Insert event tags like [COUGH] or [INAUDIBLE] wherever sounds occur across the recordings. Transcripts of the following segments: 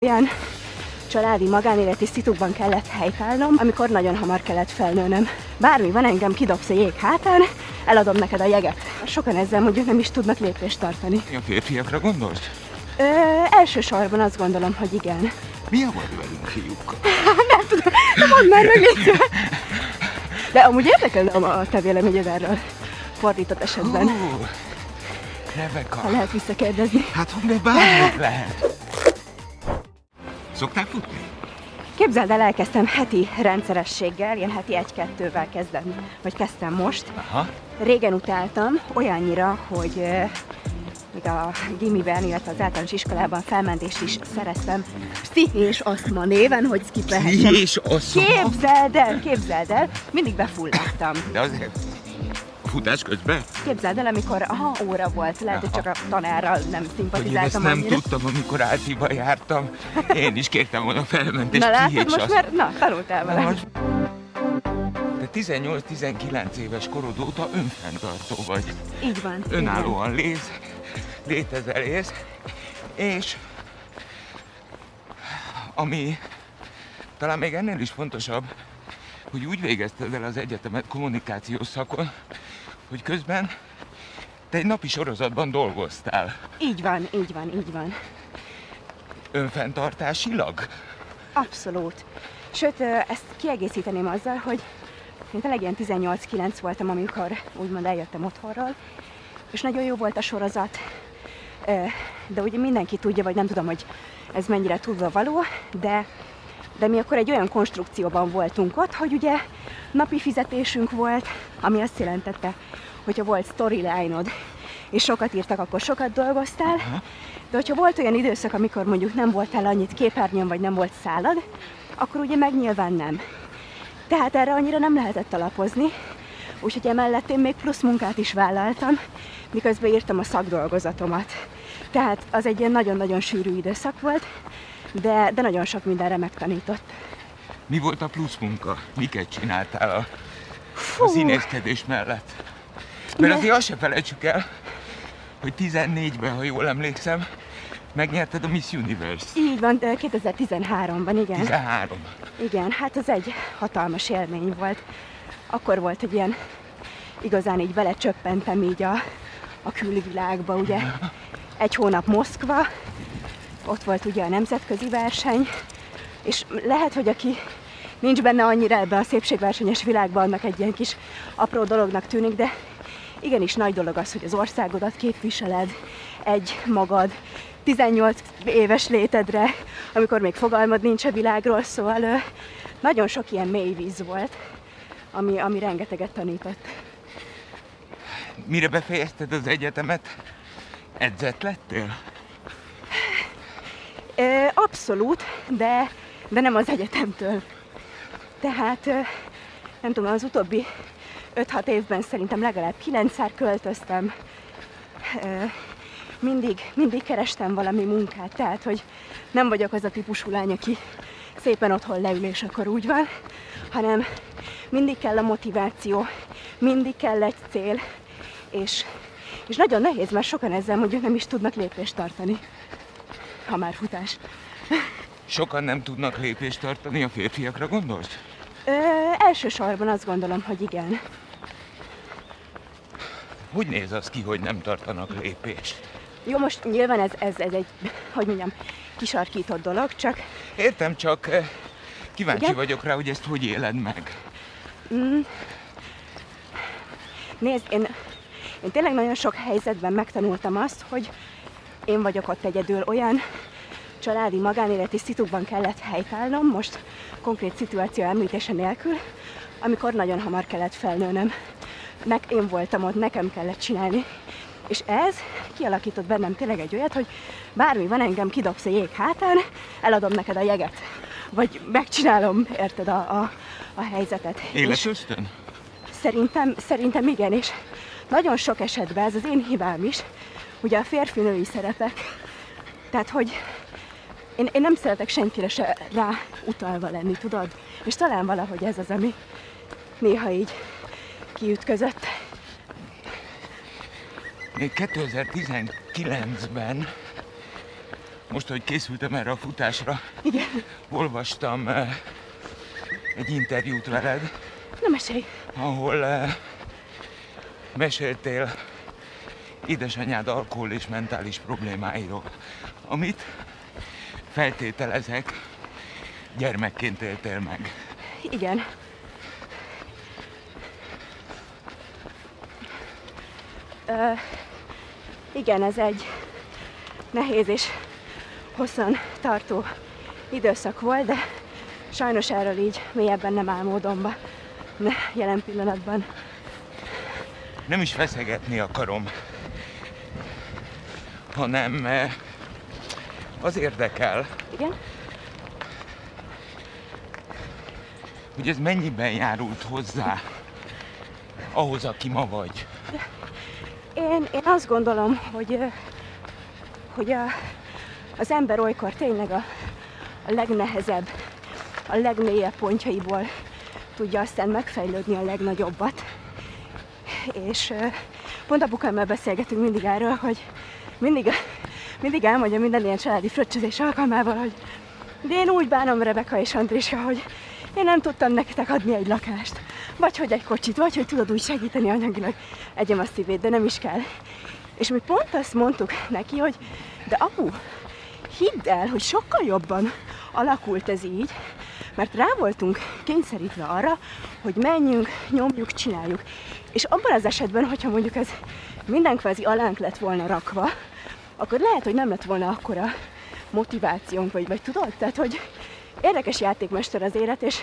Ilyen családi magánéleti szitukban kellett helytállnom, amikor nagyon hamar kellett felnőnöm. Bármi van, engem kidobsz a jég hátán, eladom neked a jeget. Sokan ezzel mondjuk nem is tudnak lépést tartani. A férfiakra gondolsz? Ö, elsősorban azt gondolom, hogy igen. Mi a baj velünk, fiúk? [LAUGHS] Mondd már meg, légy. De amúgy érdekelne a, te véleményed erről fordított esetben, Hú, Rebeka. ha lehet visszakérdezni. Hát, hogy bármit lehet. Szoktál futni? Képzeld el, elkezdtem heti rendszerességgel, ilyen heti egy-kettővel kezdem, vagy kezdtem most. Aha. Régen utáltam, olyannyira, hogy ö, még a gimiben, illetve az általános iskolában felmentést is szereztem pszichés asztma néven, hogy skippelhessem. És oszom. Képzeld el, képzeld el, mindig befulladtam. De azért futás közben? Képzeld el, amikor aha, óra volt, lehet, hogy csak a tanárral nem Hogy én ezt szimpatizáltam nem annyira. tudtam, amikor átiba jártam. Én is kértem volna felmentést. Na látod, most azt- már, na, tanultál vele. most- De 18-19 éves korod óta önfenntartó vagy. Így van. Önállóan lész, létezel ész, és ami talán még ennél is fontosabb, hogy úgy végezted el az egyetemet kommunikációs szakon, hogy közben te egy napi sorozatban dolgoztál. Így van, így van, így van. Önfenntartásilag? Abszolút. Sőt, ezt kiegészíteném azzal, hogy én tényleg ilyen 18-9 voltam, amikor úgymond eljöttem otthonról, és nagyon jó volt a sorozat, de ugye mindenki tudja, vagy nem tudom, hogy ez mennyire tudva való, de, de mi akkor egy olyan konstrukcióban voltunk ott, hogy ugye napi fizetésünk volt, ami azt jelentette, hogyha volt storyline-od, és sokat írtak, akkor sokat dolgoztál, de hogyha volt olyan időszak, amikor mondjuk nem voltál annyit képernyőn, vagy nem volt szálad, akkor ugye meg nyilván nem. Tehát erre annyira nem lehetett alapozni, úgyhogy emellett én még plusz munkát is vállaltam, miközben írtam a szakdolgozatomat. Tehát az egy ilyen nagyon-nagyon sűrű időszak volt, de, de nagyon sok mindenre megtanított. Mi volt a plusz munka? Miket csináltál a, a színészkedés mellett? Mert Ne. azért azt se felejtsük el, hogy 14-ben, ha jól emlékszem, megnyerted a Miss Universe. Így van, de 2013-ban, igen. 13. Igen, hát az egy hatalmas élmény volt. Akkor volt, hogy ilyen igazán így belecsöppentem így a, a külvilágba, ugye. Egy hónap Moszkva, ott volt ugye a nemzetközi verseny, és lehet, hogy aki nincs benne annyira ebbe a szépségversenyes világban, annak egy ilyen kis apró dolognak tűnik, de igenis nagy dolog az, hogy az országodat képviseled, egy magad, 18 éves létedre, amikor még fogalmad nincs a világról, szóval nagyon sok ilyen mély víz volt, ami, ami rengeteget tanított. Mire befejezted az egyetemet, edzett lettél? Abszolút, de, de nem az egyetemtől. Tehát nem tudom, az utóbbi 5-6 évben szerintem legalább 9-szer költöztem. Mindig, mindig kerestem valami munkát, tehát hogy nem vagyok az a típusú lány, aki szépen otthon leül és akkor úgy van, hanem mindig kell a motiváció, mindig kell egy cél, és, és nagyon nehéz, mert sokan ezzel mondjuk nem is tudnak lépést tartani, ha már futás. Sokan nem tudnak lépést tartani, a férfiakra gondolsz? Ö, elsősorban azt gondolom, hogy igen. Hogy néz az ki, hogy nem tartanak lépést? Jó, most nyilván ez, ez, ez egy, hogy mondjam, kisarkított dolog, csak Értem, csak eh, kíváncsi Igen? vagyok rá, hogy ezt hogy éled meg. nézd, én, én tényleg nagyon sok helyzetben megtanultam azt, hogy én vagyok ott egyedül olyan családi magánéleti szitukban kellett helytállnom, most konkrét szituáció említése nélkül, amikor nagyon hamar kellett felnőnöm. Nek, én voltam ott, nekem kellett csinálni. És ez kialakított bennem tényleg egy olyat, hogy bármi van, engem kidobsz a jég hátán, eladom neked a jeget. Vagy megcsinálom, érted, a, a, a helyzetet. És- Éles ösztön? Szerintem, szerintem igen, és nagyon sok esetben ez az én hibám is, ugye a férfi-női szerepek, tehát hogy én, én nem szeretek senkire se rá utalva lenni, tudod? És talán valahogy ez az, ami néha így kiütközött. Még 2019-ben most, hogy készültem erre a futásra, Igen. olvastam eh, egy interjút veled, Na mesélj. ahol eh, meséltél édesanyád alkohol és mentális problémáiról, amit feltételezek, gyermekként éltél meg. Igen. Ö, igen, ez egy nehéz és hosszan tartó időszak volt, de sajnos erről így mélyebben nem álmodom ne, jelen pillanatban. Nem is feszegetni akarom, hanem az érdekel, Igen? hogy ez mennyiben járult hozzá ahhoz, aki ma vagy. Én, én azt gondolom, hogy, hogy a, az ember olykor tényleg a, a legnehezebb, a legmélyebb pontjaiból tudja aztán megfejlődni a legnagyobbat. És pont apukámmal beszélgetünk mindig erről, hogy mindig, mindig elmondja minden ilyen családi fröccsözés alkalmával, hogy de én úgy bánom Rebeka és Andriska, hogy én nem tudtam nektek adni egy lakást, vagy hogy egy kocsit, vagy hogy tudod úgy segíteni anyagilag egyem a szívét, de nem is kell. És mi pont azt mondtuk neki, hogy de apu, hidd el, hogy sokkal jobban alakult ez így, mert rá voltunk kényszerítve arra, hogy menjünk, nyomjuk, csináljuk. És abban az esetben, hogyha mondjuk ez minden kvázi alánk lett volna rakva, akkor lehet, hogy nem lett volna akkora motivációnk, vagy, vagy tudod? Tehát, hogy érdekes játékmester az élet, és,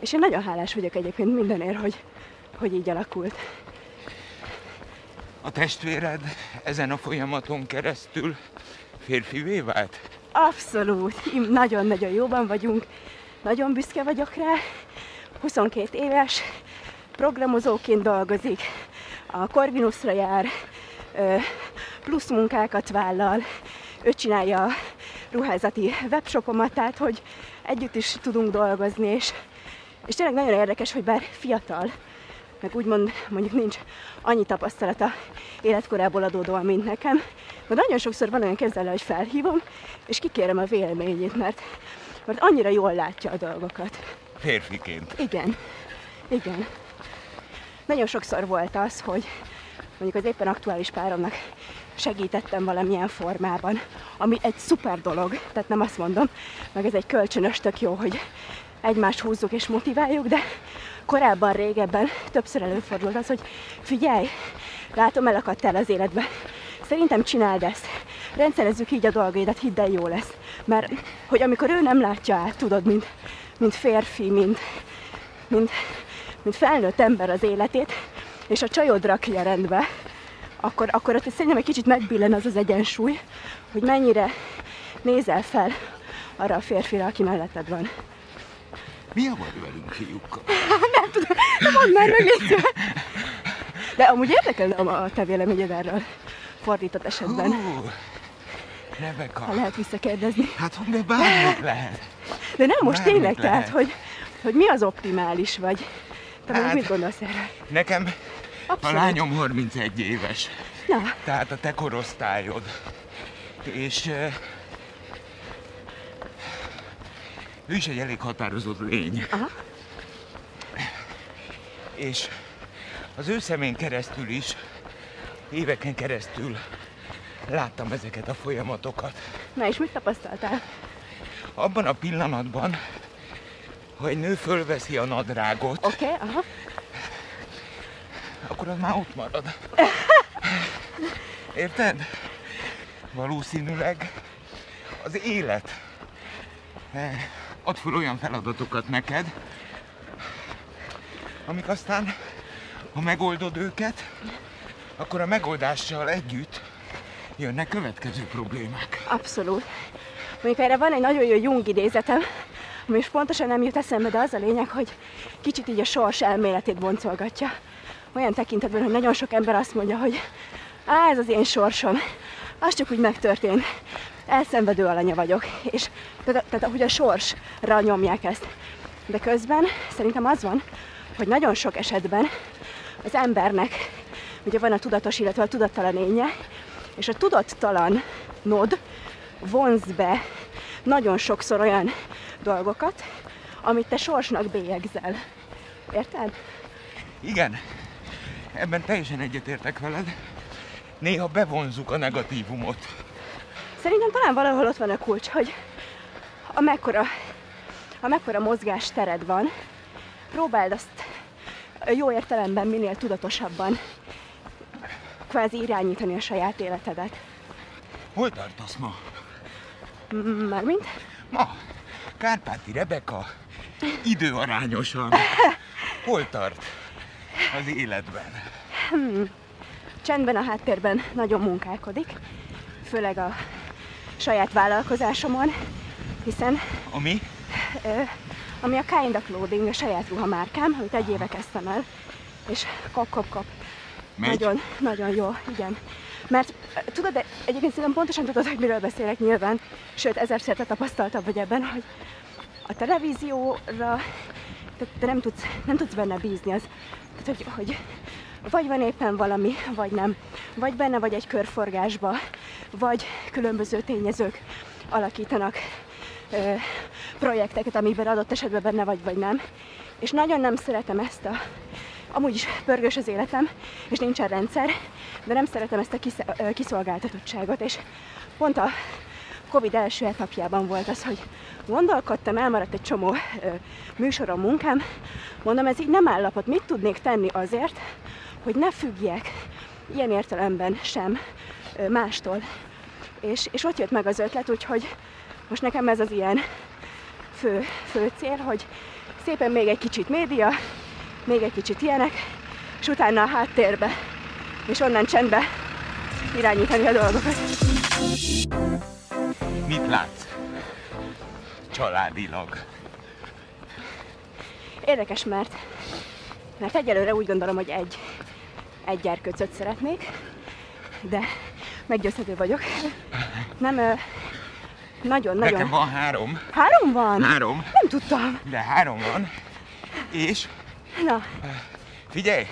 és én nagyon hálás vagyok egyébként mindenért, hogy, hogy így alakult. A testvéred ezen a folyamaton keresztül férfivé vált? Abszolút, nagyon-nagyon jóban vagyunk, nagyon büszke vagyok rá. 22 éves, programozóként dolgozik, a Corvinusra jár, plusz munkákat vállal, ő csinálja a ruházati webshopomat, tehát hogy együtt is tudunk dolgozni, és, és tényleg nagyon érdekes, hogy bár fiatal, meg úgymond mondjuk nincs annyi tapasztalata életkorából adódóan, mint nekem, de nagyon sokszor van olyan kezelő, hogy felhívom, és kikérem a véleményét, mert, mert annyira jól látja a dolgokat. Férfiként. Igen, igen. Nagyon sokszor volt az, hogy mondjuk az éppen aktuális páromnak segítettem valamilyen formában, ami egy szuper dolog, tehát nem azt mondom, meg ez egy kölcsönös tök jó, hogy egymást húzzuk és motiváljuk, de korábban, régebben többször előfordult az, hogy figyelj, látom elakadtál az életbe, szerintem csináld ezt, rendszerezzük így a dolgaidat, hidd el, jó lesz. Mert hogy amikor ő nem látja át, tudod, mint, mint férfi, mint, mint, mint felnőtt ember az életét, és a csajod rakja rendbe, akkor, akkor ott szerintem egy kicsit megbillen az az egyensúly, hogy mennyire nézel fel arra a férfira, aki melletted van. Mi a baj velünk, fiúkkal? Mondd már meg. De amúgy érdekelne a te véleményed erről fordított esetben, Hú, Rebeka. ha lehet visszakérdezni. Hát, de bármit lehet. De nem most Bármit tényleg, tehát, lehet. hogy, hogy mi az optimális, vagy te hát, mit gondolsz erről? Nekem a Abszolút. lányom 31 éves, Na, tehát a te korosztályod. És ő is egy elég határozott lény. Aha. És az ő szemén keresztül is, éveken keresztül láttam ezeket a folyamatokat. na és mit tapasztaltál? Abban a pillanatban, ha egy nő fölveszi a nadrágot, Oké, okay, aha. akkor az már ott marad. [LAUGHS] Érted? Valószínűleg az élet ad fel olyan feladatokat neked, amik aztán, ha megoldod őket, akkor a megoldással együtt jönnek következő problémák. Abszolút. Mondjuk erre van egy nagyon jó Jung idézetem, ami is pontosan nem jut eszembe, de az a lényeg, hogy kicsit így a sors elméletét boncolgatja. Olyan tekintetben, hogy nagyon sok ember azt mondja, hogy á, ez az én sorsom, az csak úgy megtörtént. Elszenvedő alanya vagyok, és tehát, tehát hogy a sorsra nyomják ezt. De közben szerintem az van, hogy nagyon sok esetben az embernek ugye van a tudatos, illetve a tudattalan énje, és a tudattalan nod vonz be nagyon sokszor olyan dolgokat, amit te sorsnak bélyegzel. Érted? Igen, ebben teljesen egyetértek veled. Néha bevonzuk a negatívumot. Szerintem talán valahol ott van a kulcs, hogy amekkora, amekkora mozgás tered van, próbáld azt jó értelemben minél tudatosabban kvázi irányítani a saját életedet. Hol tartasz ma? Mármint? Ma, Kárpáti Rebeka időarányosan hol tart az életben? Csendben a háttérben nagyon munkálkodik, főleg a saját vállalkozásomon, hiszen Ami? ö, ami a Kinda Clothing, a saját ruhamárkám, amit egy éve kezdtem el, és kop, kop, kop. Megy? Nagyon, nagyon jó, igen. Mert ö, tudod, de egyébként szerintem pontosan tudod, hogy miről beszélek nyilván, sőt, ezerszer te tapasztaltabb vagy ebben, hogy a televízióra te, te nem, tudsz, nem tudsz benne bízni, az, tehát, hogy, hogy vagy van éppen valami, vagy nem. Vagy benne vagy egy körforgásba, vagy különböző tényezők alakítanak ö, projekteket, amiben adott esetben benne vagy, vagy nem. És nagyon nem szeretem ezt a... Amúgy is pörgős az életem, és nincsen rendszer, de nem szeretem ezt a kisz- kiszolgáltatottságot, és pont a Covid első etapjában volt az, hogy gondolkodtam, elmaradt egy csomó ö, műsorom, munkám, mondom, ez így nem állapot, mit tudnék tenni azért, hogy ne függjek ilyen értelemben sem ö, mástól. És, és ott jött meg az ötlet, úgyhogy most nekem ez az ilyen fő, fő cél, hogy szépen még egy kicsit média, még egy kicsit ilyenek, és utána a háttérbe, és onnan csendbe irányítani a dolgokat. Mit látsz? Családilag. Érdekes, mert, mert egyelőre úgy gondolom, hogy egy, egy gyerkőcöt szeretnék, de meggyőzhető vagyok. Nem, nagyon, nagyon. Nekem van három. Három van? Három. Nem tudtam. De három van. És Na, figyelj,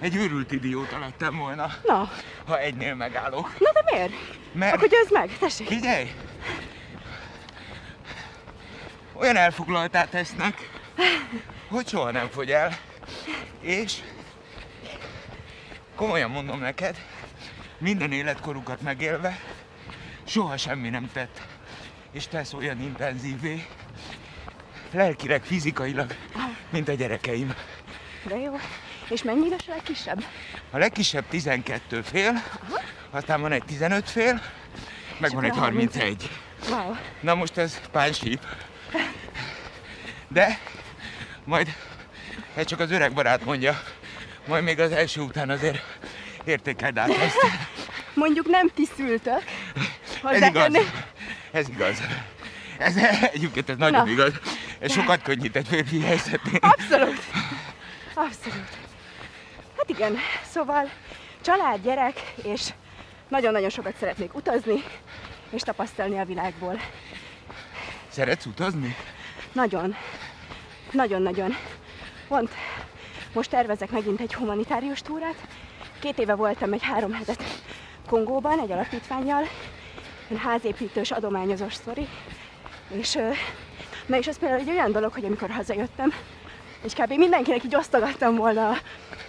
egy őrült idióta lettem volna, na, ha egynél megállok. na de miért? Mert Akkor győzd meg, tessék. figyelj! Olyan elfoglaltát tesznek, hogy soha nem fogy el. És komolyan mondom neked, minden életkorukat megélve, soha semmi nem tett, és tesz olyan intenzívé, lelkileg, fizikailag, mint a gyerekeim. De jó. És mennyi éves a legkisebb? A legkisebb 12 fél, aztán van egy 15 fél, meg van egy akkor a 31. Wow. Na most ez pánsíp. De majd ez csak az öreg barát mondja, majd még az első után azért értékeld át ezt. [LAUGHS] Mondjuk nem ti szültök. Ez igaz. Ez igaz. Ez egyébként ez nagyon Na. igaz. Ez sokat könnyít egy férfi helyzetén. Abszolút. Abszolút. Hát igen, szóval család, gyerek, és nagyon-nagyon sokat szeretnék utazni, és tapasztalni a világból. Szeretsz utazni? Nagyon. Nagyon-nagyon. Pont most tervezek megint egy humanitárius túrát. Két éve voltam egy három hetet Kongóban egy alapítványjal, egy házépítős, adományozós sztori. És, na és az például egy olyan dolog, hogy amikor hazajöttem, és kb. mindenkinek így osztogattam volna a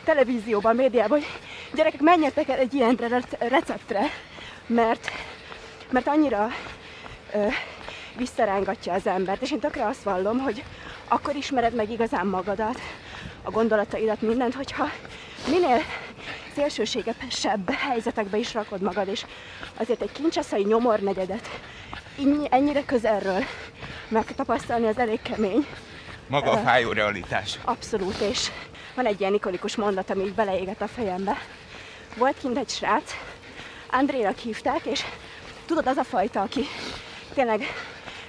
televízióban, a médiában, hogy gyerekek, menjetek el egy ilyen re- receptre, mert, mert annyira ö, visszarángatja az embert, és én tökre azt vallom, hogy akkor ismered meg igazán magadat, a gondolataidat, mindent, hogyha minél szélsőségesebb helyzetekbe is rakod magad, és azért egy kincseszai nyomornegyedet innyi- ennyire közelről megtapasztalni az elég kemény. Maga a fájó realitás. Abszolút, és van egy ilyen ikonikus mondat, ami így beleégett a fejembe. Volt kint egy srác, Andrénak hívták, és tudod, az a fajta, aki tényleg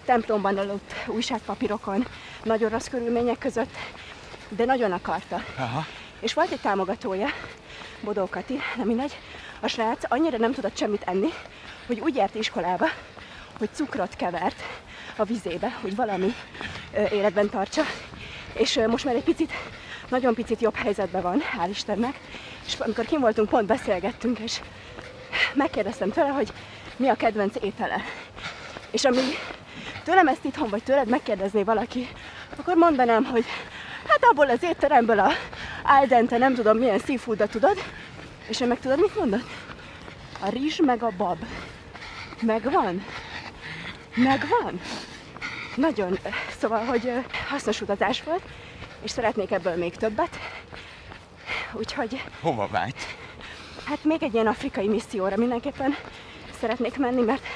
templomban aludt újságpapírokon, nagyon rossz körülmények között, de nagyon akarta. Aha. És volt egy támogatója, Bodó Kati, nem mindegy, a srác annyira nem tudott semmit enni, hogy úgy járt iskolába, hogy cukrot kevert a vizébe, hogy valami életben tartsa. És most már egy picit, nagyon picit jobb helyzetben van, hál' Istennek. És amikor kim voltunk, pont beszélgettünk, és megkérdeztem tőle, hogy mi a kedvenc étele. És amíg tőlem ezt itthon, vagy tőled megkérdezné valaki, akkor mondanám, hogy hát abból az étteremből a Aldente nem tudom milyen seafoodat tudod, és én meg tudod, mit mondod? A rizs meg a bab. Megvan? Megvan? Nagyon, szóval, hogy hasznos utazás volt, és szeretnék ebből még többet. Úgyhogy Hova vágysz? Hát még egy ilyen afrikai misszióra mindenképpen szeretnék menni, mert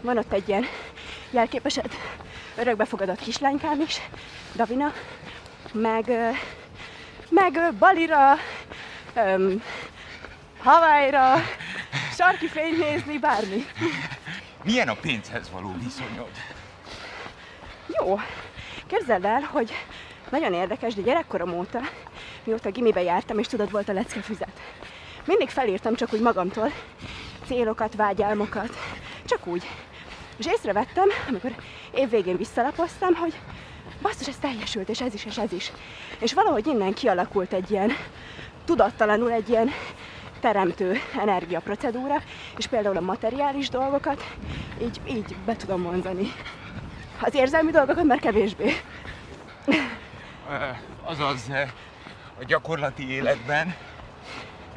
van ott egy ilyen jelképesed örökbefogadott kislánykám is, Davina, meg, meg Balira, öm, Hawaii-ra, sarki fényt nézni, bármi. Milyen a pénzhez való viszonyod? Jó, képzeld el, hogy nagyon érdekes, de gyerekkorom óta, mióta gimibe jártam, és tudod, volt a leckefüzet. Mindig felírtam csak úgy magamtól célokat, vágyálmokat, csak úgy. És észrevettem, amikor évvégén visszalapoztam, hogy basszus, ez teljesült, és ez is, és ez is. És valahogy innen kialakult egy ilyen, tudattalanul egy ilyen teremtő energiaprocedúra, és például a materiális dolgokat így, így be tudom vonzani. Az érzelmi dolgokat már kevésbé. Ö, Azaz ö, a gyakorlati életben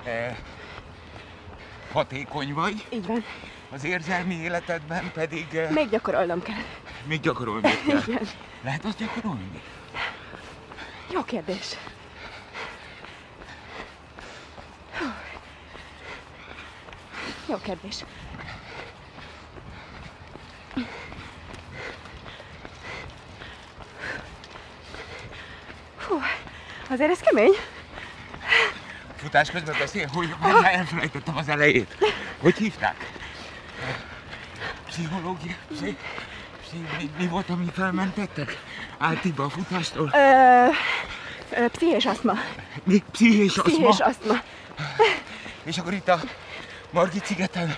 ö, hatékony vagy, Így van. az érzelmi életedben pedig Még gyakorolnom kell. még gyakorolni kell. Igen. Lehet azt gyakorolni? Jó kérdés. Jó kérdés. Hú, azért ez kemény. Futás közben beszél, hogy már elfelejtettem az elejét. Hogy hívták? Pszichológia? Pszi, pszi, mi, mi volt, ami felmentettek? Áltiba a futástól? Ö, ö, pszichés aszma. Mi? Pszichés Pszichés aszma? aszma. És akkor itt a Margit szigeten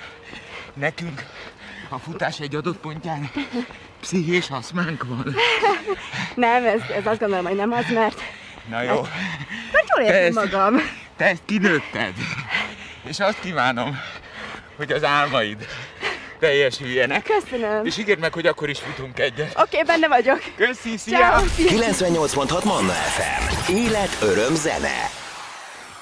nekünk a futás egy adott pontján pszichés aszmánk van. Nem, ez, ez azt gondolom, hogy nem az, mert, Na jó, mert jól érzem magam. te ezt kinőtted. És azt kívánom, hogy az álmaid teljesüljenek. Köszönöm. És ígérd meg, hogy akkor is futunk egyet. Oké, benne vagyok. Köszi. Szia. 98.6 Manna FM. Élet, öröm, zene.